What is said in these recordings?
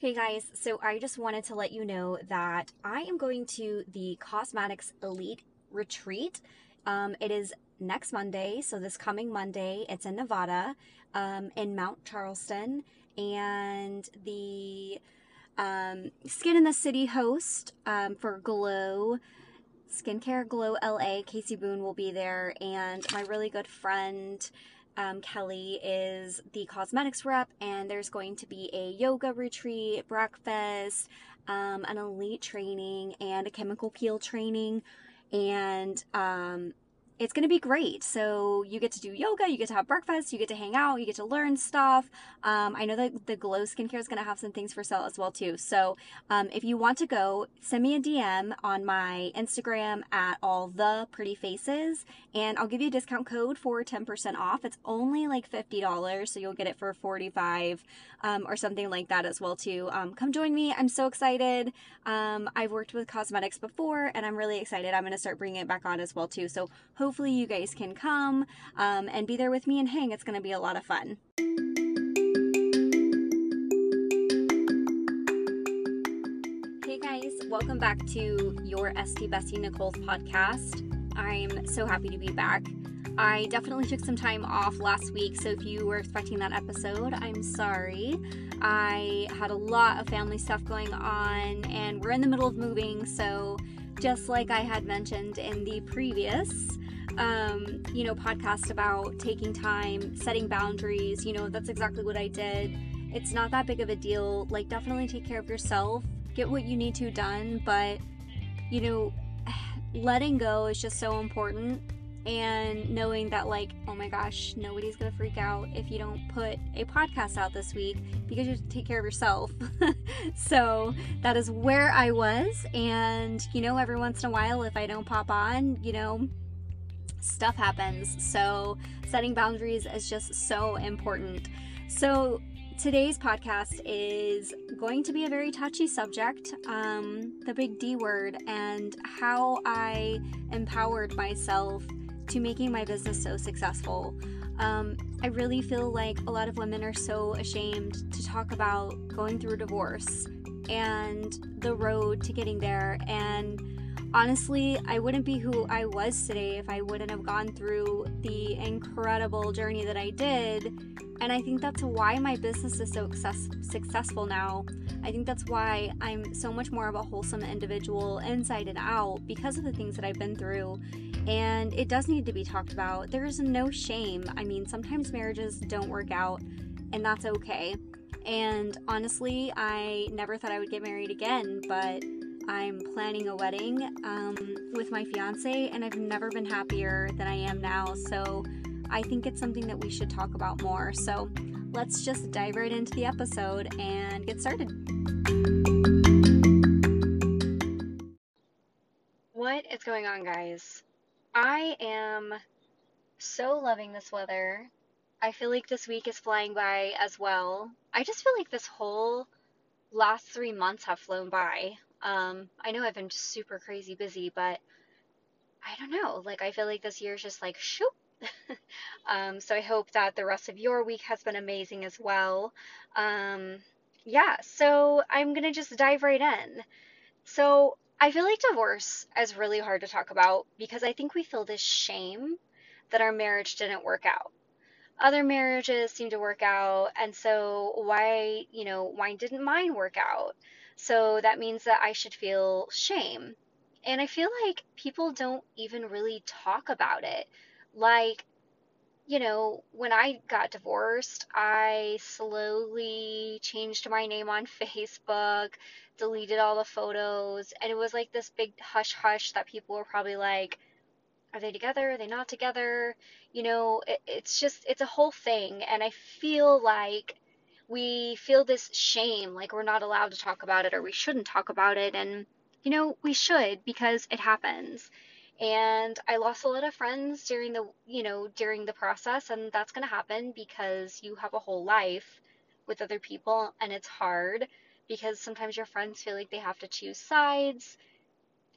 Hey guys, so I just wanted to let you know that I am going to the Cosmedix Elite Retreat. Um, it is next Monday, so this coming Monday. It's in Nevada, um, in Mount Charleston, and the um, Skin in the City host um, for Glow Skincare Glow LA, Casey Boone will be there, and my really good friend um, Kelly is the Cosmedix rep, and there's going to be a yoga retreat, breakfast, um, an elite training, and a chemical peel training. And um, it's going to be great. So you get to do yoga, you get to have breakfast, you get to hang out, you get to learn stuff. Um, I know that the Glow Skincare is going to have some things for sale as well too. So um, if you want to go, send me a DM on my Instagram at all the pretty faces, and I'll give you a discount code for 10% off. It's only like $50, so you'll get it for 45 um, or something like that as well too. Um, come join me. I'm so excited. Um, I've worked with Cosmedix before, and I'm really excited. I'm going to start bringing it back on as well too. So hopefully you guys can come um, and be there with me and hang. It's going to be a lot of fun. Hey guys, welcome back to your ST Bestie Nicole's podcast. I'm so happy to be back. I definitely took some time off last week, so if you were expecting that episode, I'm sorry. I had a lot of family stuff going on, and we're in the middle of moving, so just like I had mentioned in the previous um, you know, podcast about taking time, setting boundaries, you know, that's exactly what I did. It's not that big of a deal. Like, definitely take care of yourself, get what you need to done, but, you know, letting go is just so important and knowing that like oh my gosh nobody's gonna freak out if you don't put a podcast out this week because you take care of yourself so that is where i was and you know every once in a while if i don't pop on you know stuff happens so setting boundaries is just so important so today's podcast is going to be a very touchy subject um, the big d word and how i empowered myself to making my business so successful. Um, I really feel like a lot of women are so ashamed to talk about going through divorce and the road to getting there. And honestly, I wouldn't be who I was today if I wouldn't have gone through the incredible journey that I did. And I think that's why my business is so success- successful now. I think that's why I'm so much more of a wholesome individual inside and out because of the things that I've been through and it does need to be talked about. There is no shame. I mean, sometimes marriages don't work out, and that's okay. And honestly, I never thought I would get married again, but I'm planning a wedding um, with my fiance, and I've never been happier than I am now. So I think it's something that we should talk about more. So let's just dive right into the episode and get started. What is going on, guys? I am so loving this weather. I feel like this week is flying by as well. I just feel like this whole last three months have flown by. Um, I know I've been super crazy busy, but I don't know. Like, I feel like this year is just like, shoop. um, so I hope that the rest of your week has been amazing as well. Um, yeah, so I'm going to just dive right in. So, I feel like divorce is really hard to talk about because I think we feel this shame that our marriage didn't work out. Other marriages seem to work out, and so why, you know, why didn't mine work out? So that means that I should feel shame. And I feel like people don't even really talk about it. Like, you know, when I got divorced, I slowly changed my name on Facebook, deleted all the photos, and it was like this big hush hush that people were probably like, are they together? Are they not together? You know, it, it's just, it's a whole thing. And I feel like we feel this shame, like we're not allowed to talk about it or we shouldn't talk about it. And, you know, we should because it happens. And I lost a lot of friends during the you know during the process and that's going to happen because you have a whole life with other people and it's hard because sometimes your friends feel like they have to choose sides.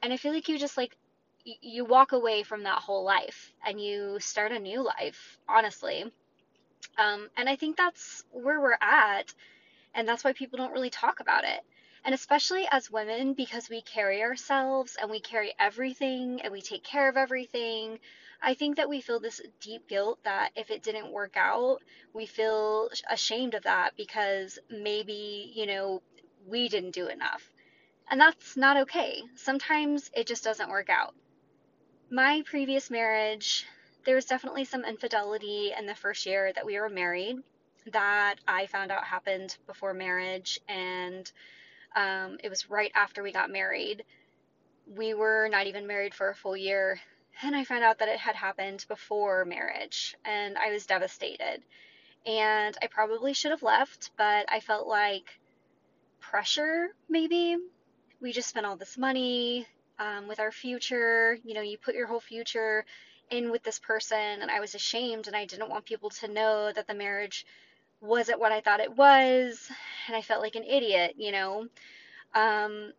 And I feel like you just like you walk away from that whole life and you start a new life honestly um, and I think that's where we're at And that's why people don't really talk about it. And especially as women, because we carry ourselves and we carry everything and we take care of everything, I think that we feel this deep guilt that if it didn't work out, we feel ashamed of that because maybe, you know, we didn't do enough. And that's not okay. Sometimes it just doesn't work out. My previous marriage, there was definitely some infidelity in the first year that we were married that I found out happened before marriage, and um, it was right after we got married. We were not even married for a full year, and I found out that it had happened before marriage, and I was devastated. And I probably should have left, but I felt like pressure, maybe. We just spent all this money um, with our future. You know, you put your whole future in with this person, and I was ashamed, and I didn't want people to know that the marriage wasn't what I thought it was, and I felt like an idiot, you know. Um,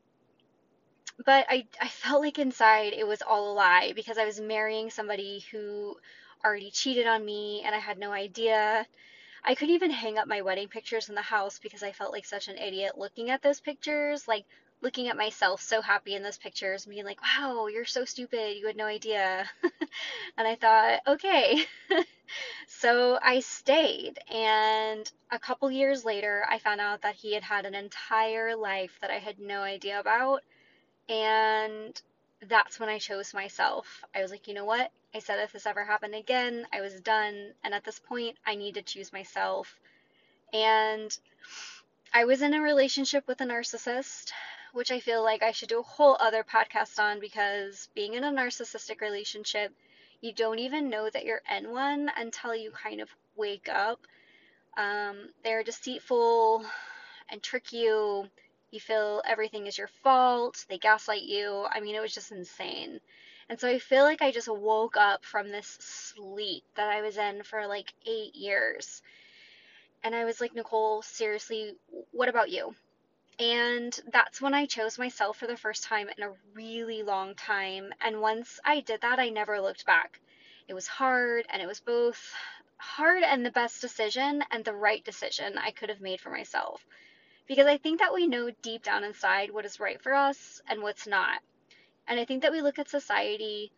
but I, I felt like inside it was all a lie because I was marrying somebody who already cheated on me and I had no idea. I couldn't even hang up my wedding pictures in the house because I felt like such an idiot looking at those pictures, like looking at myself so happy in those pictures, being like, wow, you're so stupid, you had no idea. and I thought, okay. so I stayed, and a couple years later, I found out that he had had an entire life that I had no idea about and that's when I chose myself. I was like, you know what? I said if this ever happened again, I was done. And at this point, I need to choose myself. And I was in a relationship with a narcissist, which I feel like I should do a whole other podcast on because being in a narcissistic relationship, you don't even know that you're in one until you kind of wake up. Um, they're deceitful and trick you you feel everything is your fault. They gaslight you. I mean, it was just insane. And so I feel like I just woke up from this sleep that I was in for like eight years. And I was like, Nicole, seriously, what about you? And that's when I chose myself for the first time in a really long time. And once I did that, I never looked back. It was hard, and it was both hard and the best decision and the right decision I could have made for myself because I think that we know deep down inside what is right for us and what's not. And I think that we look at society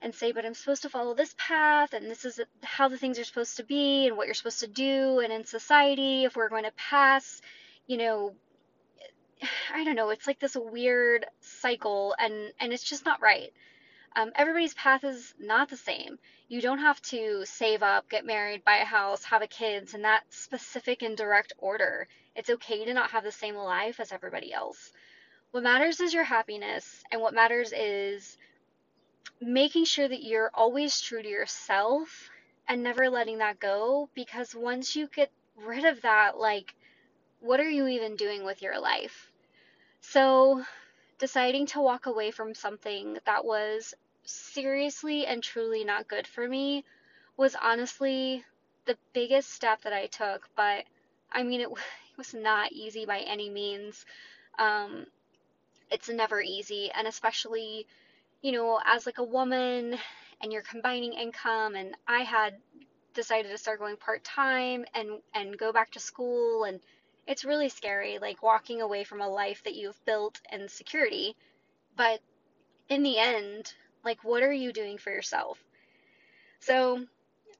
and say, but I'm supposed to follow this path, and this is how the things are supposed to be, and what you're supposed to do. And in society, if we're going to pass, you know, I don't know, it's like this weird cycle, and, and it's just not right. Um, everybody's path is not the same. You don't have to save up, get married, buy a house, have a kids in that specific and direct order. It's okay to not have the same life as everybody else. What matters is your happiness, and what matters is making sure that you're always true to yourself and never letting that go because once you get rid of that, like, what are you even doing with your life? So, deciding to walk away from something that was seriously and truly not good for me was honestly the biggest step that I took, but I mean, it, was not easy by any means. Um, it's never easy, and especially, you know, as like a woman and you're combining income, and I had decided to start going part time and and go back to school, and it's really scary, like walking away from a life that you've built and security. But in the end, like, what are you doing for yourself? So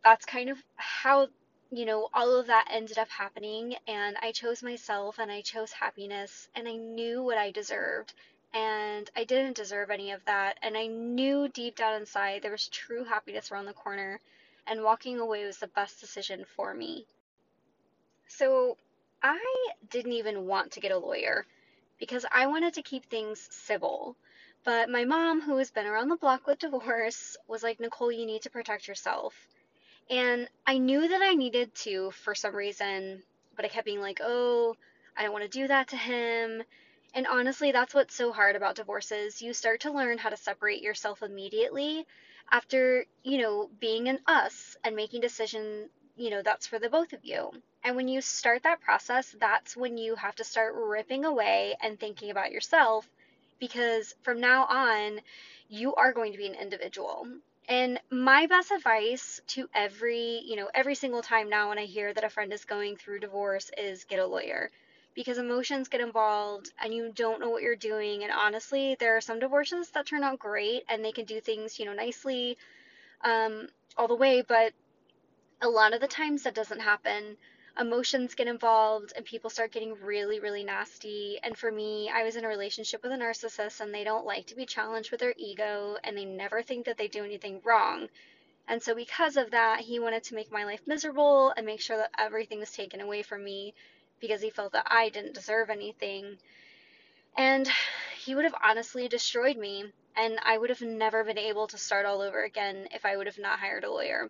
that's kind of how you know, all of that ended up happening, and I chose myself and I chose happiness, and I knew what I deserved. And I didn't deserve any of that. And I knew deep down inside there was true happiness around the corner, and walking away was the best decision for me. So I didn't even want to get a lawyer because I wanted to keep things civil. But my mom, who has been around the block with divorce, was like, Nicole, you need to protect yourself and I knew that I needed to for some reason, but I kept being like, oh, I don't want to do that to him. And honestly, that's what's so hard about divorces. You start to learn how to separate yourself immediately after, you know, being an us and making decision, you know, that's for the both of you. And when you start that process, that's when you have to start ripping away and thinking about yourself because from now on, you are going to be an individual. And my best advice to every, you know, every single time now when I hear that a friend is going through divorce is get a lawyer. because emotions get involved and you don't know what you're doing. And honestly, there are some divorces that turn out great and they can do things, you know, nicely um, all the way, but a lot of the times that doesn't happen. Emotions get involved and people start getting really, really nasty. And for me, I was in a relationship with a narcissist and they don't like to be challenged with their ego and they never think that they do anything wrong. And so, because of that, he wanted to make my life miserable and make sure that everything was taken away from me because he felt that I didn't deserve anything. And he would have honestly destroyed me, and I would have never been able to start all over again if I would have not hired a lawyer.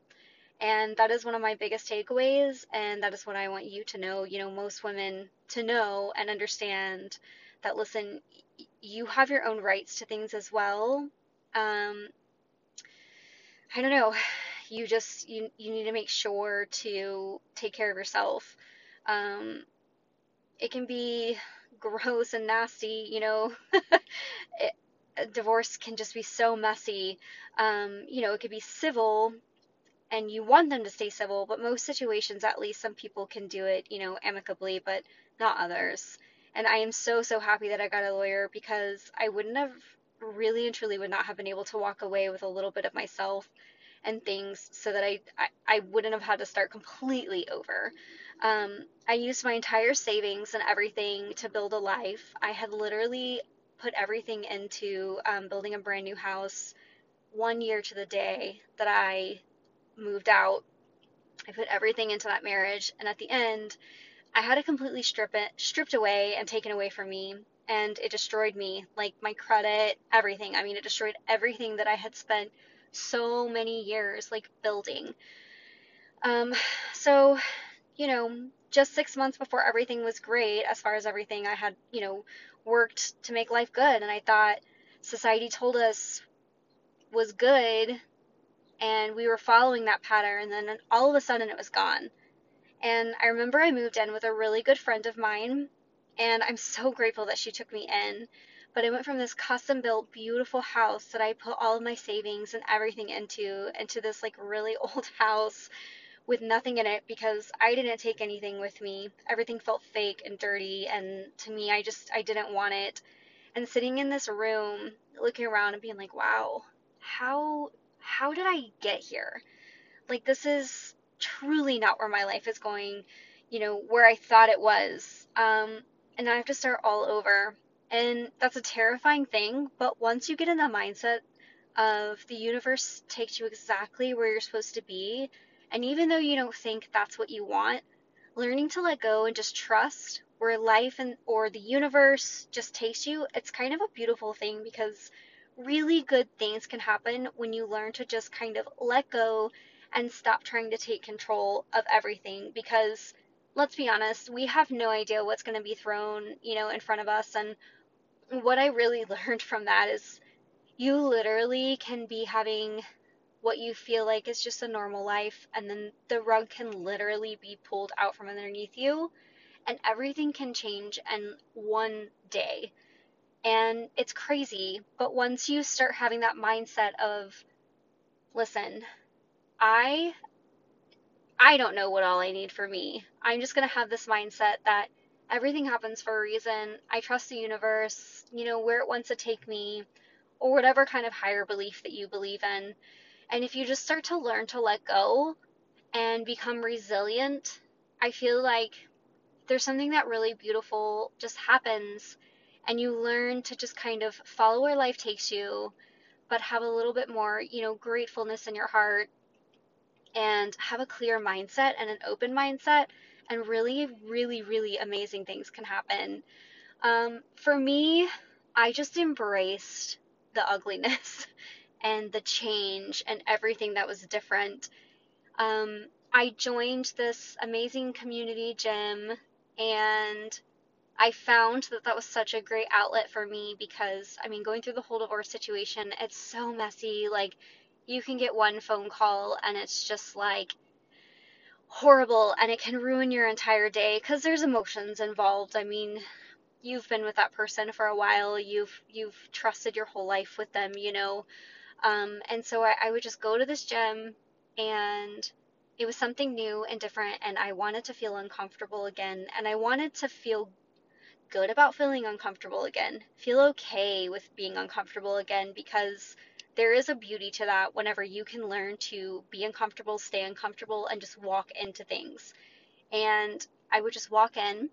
And that is one of my biggest takeaways, and that is what I want you to know, you know, most women to know and understand that listen, you have your own rights to things as well. Um, I don't know, you just you you need to make sure to take care of yourself. Um, it can be gross and nasty, you know. it, divorce can just be so messy. Um, you know, it could be civil and you want them to stay civil, but most situations, at least some people can do it, you know, amicably, but not others. And I am so, so happy that I got a lawyer because I wouldn't have really and truly would not have been able to walk away with a little bit of myself and things so that I, I, I wouldn't have had to start completely over. Um, I used my entire savings and everything to build a life. I had literally put everything into um, building a brand new house one year to the day that I moved out. I put everything into that marriage, and at the end, I had to completely strip it, stripped away and taken away from me, and it destroyed me, like my credit, everything. I mean, it destroyed everything that I had spent so many years like building. Um, so, you know, just six months before everything was great, as far as everything I had, you know, worked to make life good, and I thought society told us was good, and we were following that pattern, and then all of a sudden it was gone. And I remember I moved in with a really good friend of mine, and I'm so grateful that she took me in but I went from this custom built beautiful house that I put all of my savings and everything into into this like really old house with nothing in it because I didn't take anything with me. Everything felt fake and dirty and to me I just I didn't want it. And sitting in this room looking around and being like, "Wow, how how did I get here?" Like this is truly not where my life is going, you know, where I thought it was. Um and I have to start all over and that's a terrifying thing, but once you get in the mindset of the universe takes you exactly where you're supposed to be, and even though you don't think that's what you want, learning to let go and just trust where life and or the universe just takes you, it's kind of a beautiful thing because really good things can happen when you learn to just kind of let go and stop trying to take control of everything because let's be honest, we have no idea what's going to be thrown, you know, in front of us and what I really learned from that is you literally can be having what you feel like is just a normal life, and then the rug can literally be pulled out from underneath you, and everything can change in one day. And it's crazy, but once you start having that mindset of, listen, I I don't know what all I need for me. I'm just going to have this mindset that everything happens for a reason. I trust the universe, you know, where it wants to take me, or whatever kind of higher belief that you believe in. And if you just start to learn to let go and become resilient, I feel like there's something that really beautiful just happens and you learn to just kind of follow where life takes you but have a little bit more you know gratefulness in your heart and have a clear mindset and an open mindset and really, really, really amazing things can happen. Um, for me, I just embraced the ugliness and the change and everything that was different. Um, I joined this amazing community gym and I found that that was such a great outlet for me because, I mean, going through the whole divorce situation, it's so messy. Like, you can get one phone call and it's just like, horrible and it can ruin your entire day because there's emotions involved. I mean, you've been with that person for a while. You've you've trusted your whole life with them, you know. Um, and so I, I would just go to this gym and it was something new and different and I wanted to feel uncomfortable again and I wanted to feel good about feeling uncomfortable again. Feel okay with being uncomfortable again because there is a beauty to that whenever you can learn to be uncomfortable, stay uncomfortable, and just walk into things. And I would just walk in,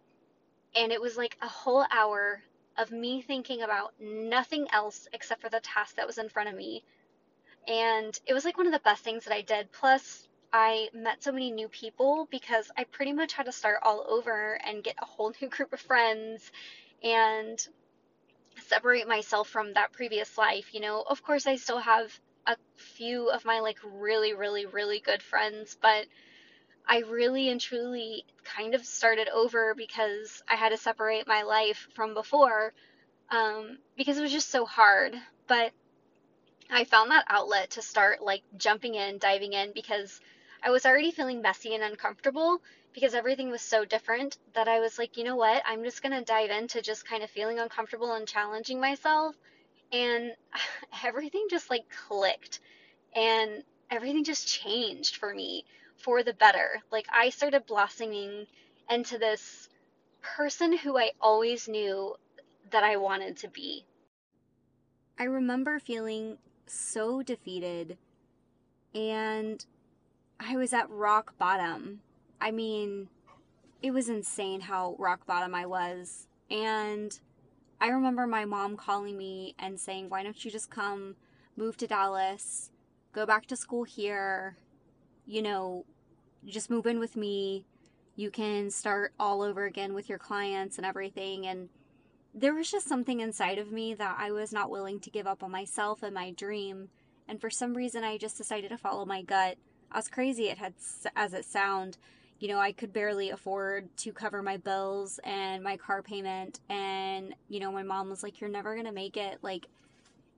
and it was like a whole hour of me thinking about nothing else except for the task that was in front of me. And it was like one of the best things that I did. Plus, I met so many new people because I pretty much had to start all over and get a whole new group of friends and separate myself from that previous life. You know, of course, I still have a few of my like really, really, really good friends, but I really and truly kind of started over because I had to separate my life from before um, because it was just so hard. But I found that outlet to start like jumping in, diving in because I was already feeling messy and uncomfortable because everything was so different that I was like, you know what? I'm just going to dive into just kind of feeling uncomfortable and challenging myself. And everything just like clicked and everything just changed for me for the better. Like I started blossoming into this person who I always knew that I wanted to be. I remember feeling so defeated and I was at rock bottom. I mean, it was insane how rock bottom I was. And I remember my mom calling me and saying, Why don't you just come move to Dallas, go back to school here, you know, just move in with me. You can start all over again with your clients and everything. And there was just something inside of me that I was not willing to give up on myself and my dream. And for some reason, I just decided to follow my gut. As crazy it had as it sound, you know, I could barely afford to cover my bills and my car payment. And you know, my mom was like, "You're never gonna make it. Like,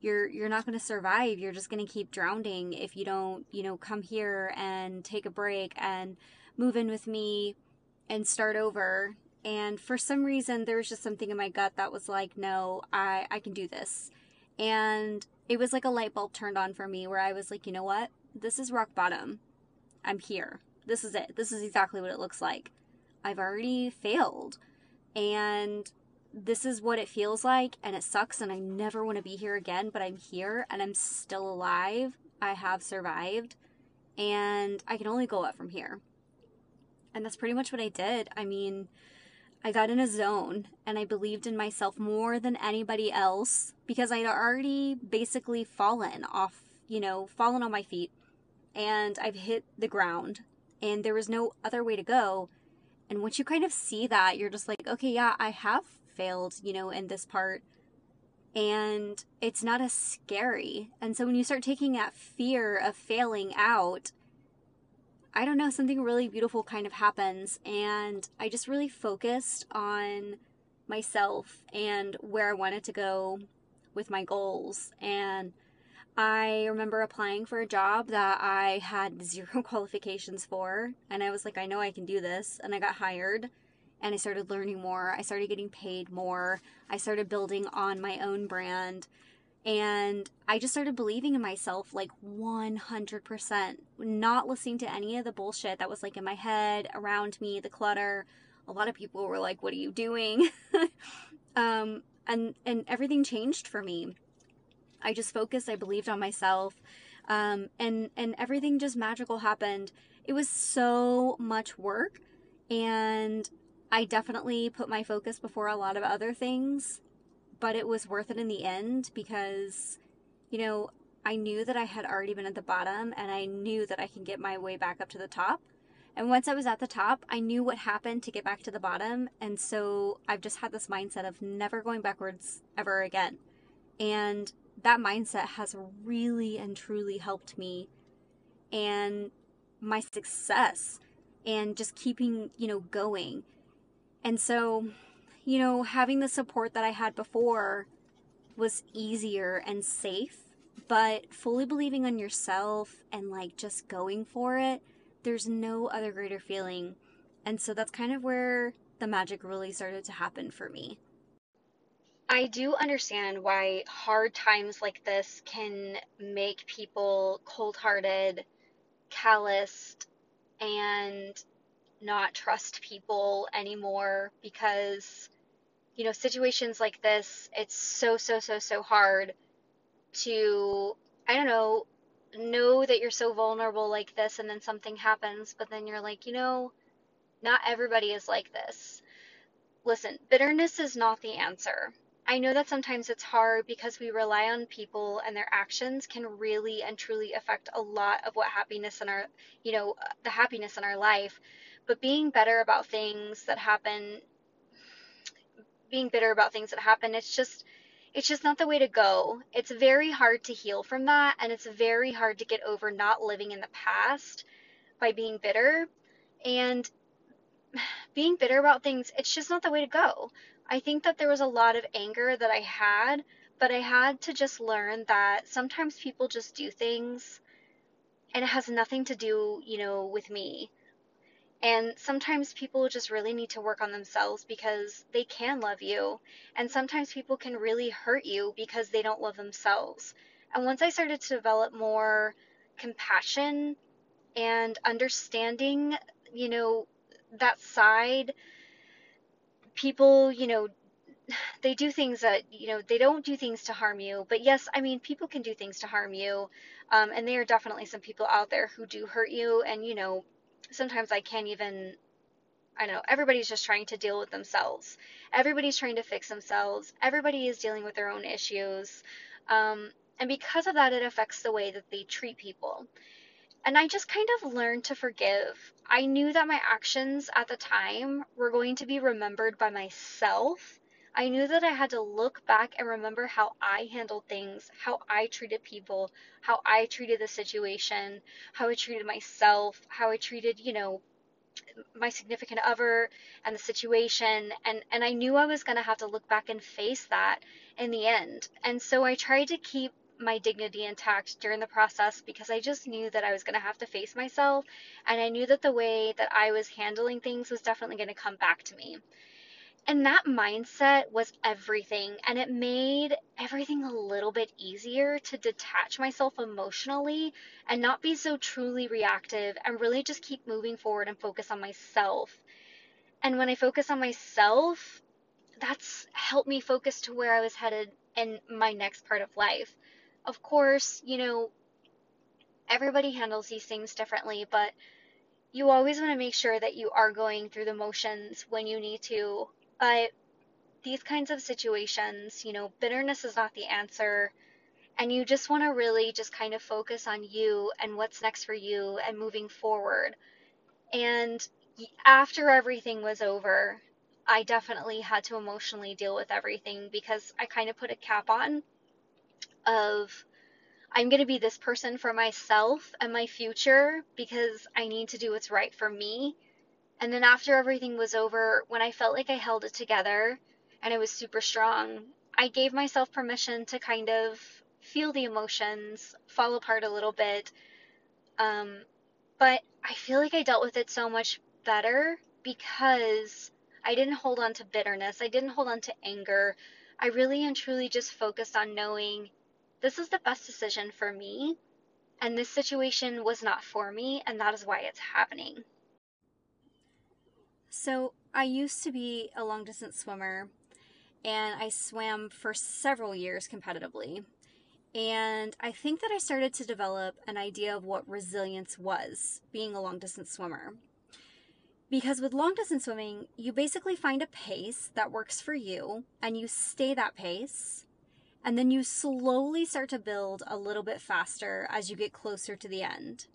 you're you're not going to survive. You're just going to keep drowning if you don't you know come here and take a break and move in with me and start over. And for some reason there was just something in my gut that was like no i i can do this. And it was like a light bulb turned on for me where i was like you know what? This is rock bottom i'm here this is it this is exactly what it looks like i've already failed and this is what it feels like and it sucks and I never want to be here again, but I'm here and I'm still alive. I have survived and I can only go up from here. And that's pretty much what I did. I mean, I got in a zone and I believed in myself more than anybody else because I'd already basically fallen off, you know, fallen on my feet and I've hit the ground and there was no other way to go. And once you kind of see that, you're just like, okay, yeah, I have failed, you know, in this part. And it's not as scary. And so when you start taking that fear of failing out, I don't know, something really beautiful kind of happens. And I just really focused on myself and where I wanted to go with my goals. And I remember applying for a job that I had zero qualifications for. And I was like, I know I can do this. And I got hired and I started learning more. I started getting paid more. I started building on my own brand. And I just started believing in myself like 100%, not listening to any of the bullshit that was like in my head, around me, the clutter. A lot of people were like, What are you doing? um, and, and everything changed for me. I just focused, I believed on myself. Um, and, and everything just magical happened. It was so much work and I definitely put my focus before a lot of other things, but it was worth it in the end because, you know, I knew that I had already been at the bottom and I knew that I can get my way back up to the top. And once I was at the top, I knew what happened to get back to the bottom. And so I've just had this mindset of never going backwards ever again. And that mindset has really and truly helped me and my success and just keeping, you know, going and so, you know, having the support that I had before was easier and safe, but fully believing on yourself and like just going for it, there's no other greater feeling. And so that's kind of where the magic really started to happen for me. I do understand why hard times like this can make people cold hearted, calloused, and not trust people anymore because you know, situations like this, it's so, so, so, so hard to, I don't know, know that you're so vulnerable like this and then something happens, but then you're like, you know, not everybody is like this. Listen, bitterness is not the answer. I know that sometimes it's hard because we rely on people and their actions can really and truly affect a lot of what happiness in our, you know, the happiness in our life. But being better about things that happen, being bitter about things that happen, it's just, it's just not the way to go. It's very hard to heal from that, and it's very hard to get over not living in the past by being bitter. And being bitter about things, it's just not the way to go. I think that there was a lot of anger that I had, but I had to just learn that sometimes people just do things and it has nothing to do, you know, with me. And sometimes people just really need to work on themselves because they can love you. And sometimes people can really hurt you because they don't love themselves. And once I started to develop more compassion and understanding, you know, that side people, you know, they do things that, you know, they don't do things to harm you. But yes, I mean, people can do things to harm you. Um, and there are definitely some people out there who do hurt you. And, you know, sometimes I can't even, I know, everybody's just trying to deal with themselves. Everybody's trying to fix themselves. Everybody is dealing with their own issues. Um, and because of that, it affects the way that they treat people. And I just kind of learned to forgive. I knew that my actions at the time were going to be remembered by myself. I knew that I had to look back and remember how I handled things, how I treated people, how I treated the situation, how I treated myself, how I treated, you know, my significant other and the situation and and I knew I was going to have to look back and face that in the end. And so I tried to keep my dignity intact during the process because I just knew that I was going to have to face myself and I knew that the way that I was handling things was definitely going to come back to me. And that mindset was everything and it made everything a little bit easier to detach myself emotionally and not be so truly reactive and really just keep moving forward and focus on myself. And when I focus on myself, that's helped me focus to where I was headed in my next part of life of course, you know, everybody handles these things differently, but you always want to make sure that you are going through the motions when you need to. But these kinds of situations, you know, bitterness is not the answer. And you just want to really just kind of focus on you and what's next for you and moving forward. And after everything was over, I definitely had to emotionally deal with everything because I kind of put a cap on of I'm going to be this person for myself and my future because I need to do what's right for me. And then after everything was over, when I felt like I held it together and I was super strong, I gave myself permission to kind of feel the emotions, fall apart a little bit. Um, but I feel like I dealt with it so much better because I didn't hold on to bitterness. I didn't hold on to anger. I really and truly just focused on knowing this is the best decision for me, and this situation was not for me, and that is why it's happening. So, I used to be a long distance swimmer, and I swam for several years competitively. And I think that I started to develop an idea of what resilience was, being a long distance swimmer. Because with long distance swimming, you basically find a pace that works for you and you stay that pace and then you slowly start to build a little bit faster as you get closer to the end.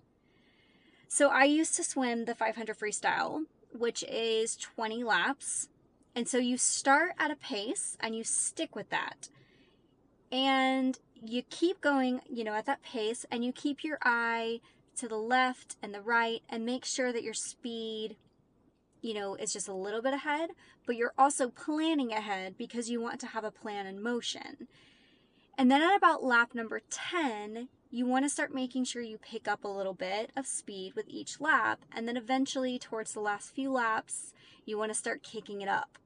So I used to swim the 500 freestyle, which is 20 laps. And so you start at a pace and you stick with that. And you keep going, you know, at that pace and you keep your eye to the left and the right and make sure that your speed, you know, is just a little bit ahead, but you're also planning ahead because you want to have a plan in motion. And then at about lap number 10, you want to start making sure you pick up a little bit of speed with each lap. And then eventually, towards the last few laps, you want to start kicking it up.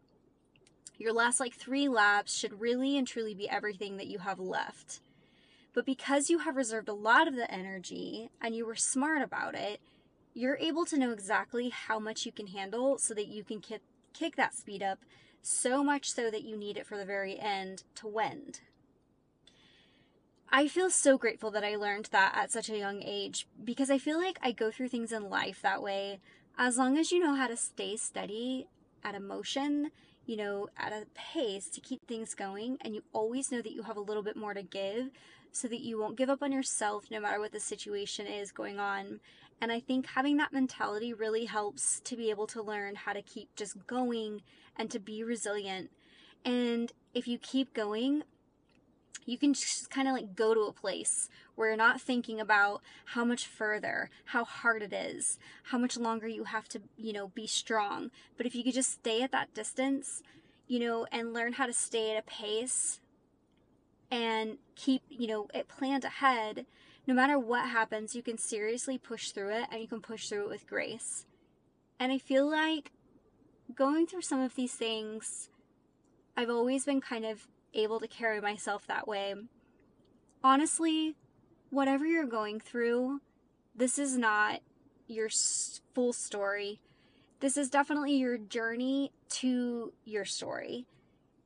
Your last like three laps should really and truly be everything that you have left. But because you have reserved a lot of the energy and you were smart about it, you're able to know exactly how much you can handle so that you can kick, kick that speed up so much so that you need it for the very end to wend. I feel so grateful that I learned that at such a young age because I feel like I go through things in life that way. As long as you know how to stay steady at emotion, you know, at a pace to keep things going, and you always know that you have a little bit more to give so that you won't give up on yourself no matter what the situation is going on. And I think having that mentality really helps to be able to learn how to keep just going and to be resilient. And if you keep going, you can just kind of like go to a place where you're not thinking about how much further, how hard it is, how much longer you have to, you know, be strong. But if you could just stay at that distance, you know, and learn how to stay at a pace and keep, you know, it planned ahead, no matter what happens, you can seriously push through it and you can push through it with grace. And I feel like going through some of these things, I've always been kind of able to carry myself that way. Honestly, whatever you're going through, this is not your full story. This is definitely your journey to your story.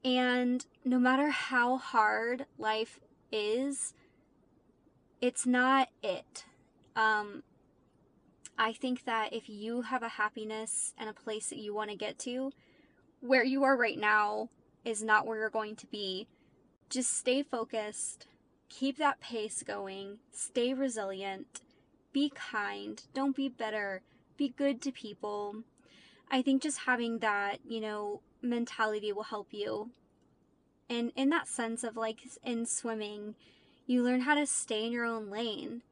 And no matter how hard life is, it's not it. Um, I think that if you have a happiness and a place that you want to get to, where you are right now is not where you're going to be. Just stay focused, keep that pace going, stay resilient, be kind, don't be bitter, be good to people. I think just having that, you know, mentality will help you. And in that sense of like in swimming, you learn how to stay in your own lane.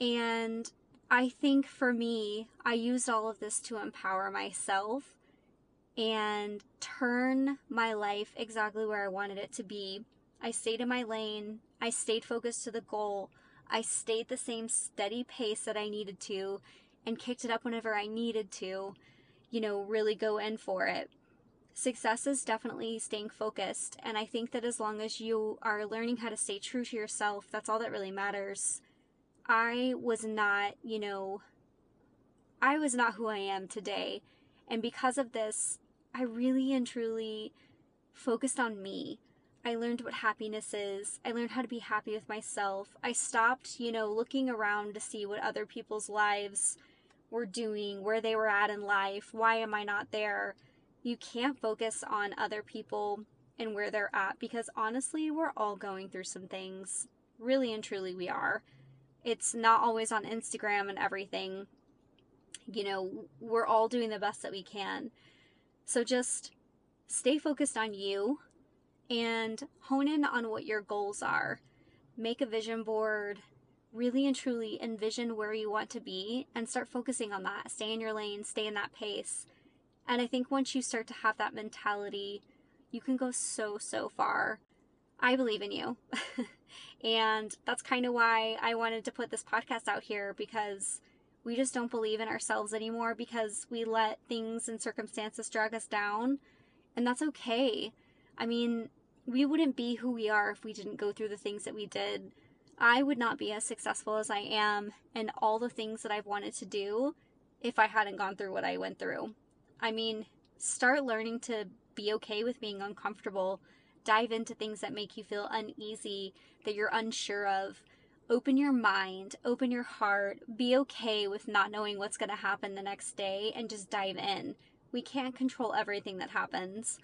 And I think for me, I used all of this to empower myself and turn my life exactly where I wanted it to be. I stayed in my lane, I stayed focused to the goal, I stayed the same steady pace that I needed to, and kicked it up whenever I needed to, you know, really go in for it. Success is definitely staying focused, and I think that as long as you are learning how to stay true to yourself, that's all that really matters. I was not, you know, I was not who I am today. And because of this, I really and truly focused on me. I learned what happiness is. I learned how to be happy with myself. I stopped, you know, looking around to see what other people's lives were doing, where they were at in life. Why am I not there? You can't focus on other people and where they're at because honestly, we're all going through some things. Really and truly, we are. It's not always on Instagram and everything. You know, we're all doing the best that we can. So just stay focused on you and hone in on what your goals are. Make a vision board, really and truly envision where you want to be and start focusing on that. Stay in your lane, stay in that pace. And I think once you start to have that mentality, you can go so, so far. I believe in you. and that's kind of why I wanted to put this podcast out here because we just don't believe in ourselves anymore because we let things and circumstances drag us down. And that's okay. I mean, we wouldn't be who we are if we didn't go through the things that we did. I would not be as successful as I am and all the things that I've wanted to do if I hadn't gone through what I went through. I mean, start learning to be okay with being uncomfortable. Dive into things that make you feel uneasy, that you're unsure of open your mind, open your heart, be okay with not knowing what's going to happen the next day, and just dive in. We can't control everything that happens.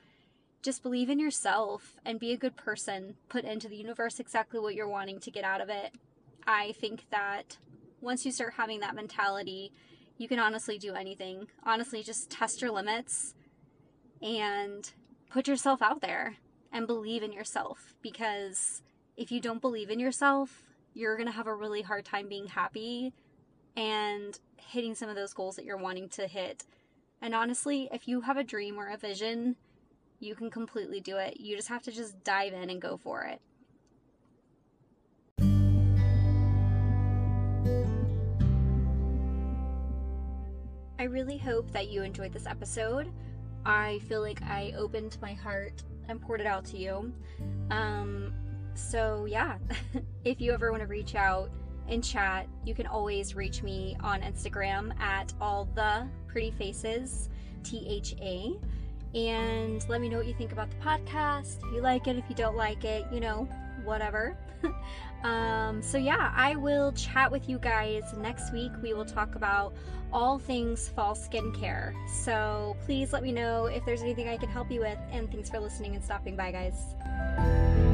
Just believe in yourself and be a good person. Put into the universe exactly what you're wanting to get out of it. I think that once you start having that mentality, you can honestly do anything. Honestly, just test your limits and put yourself out there and believe in yourself because if you don't believe in yourself, you're going to have a really hard time being happy and hitting some of those goals that you're wanting to hit. And honestly, if you have a dream or a vision, you can completely do it. You just have to just dive in and go for it. I really hope that you enjoyed this episode. I feel like I opened my heart and poured it out to you. Um, so, yeah, if you ever want to reach out and chat, you can always reach me on Instagram at all the pretty faces, T H A. and let me know what you think about the podcast. If you like it, if you don't like it, you know, whatever. um, so, yeah, I will chat with you guys next week. We will talk about all things fall skincare. So, please let me know if there's anything I can help you with. And thanks for listening and stopping by, guys.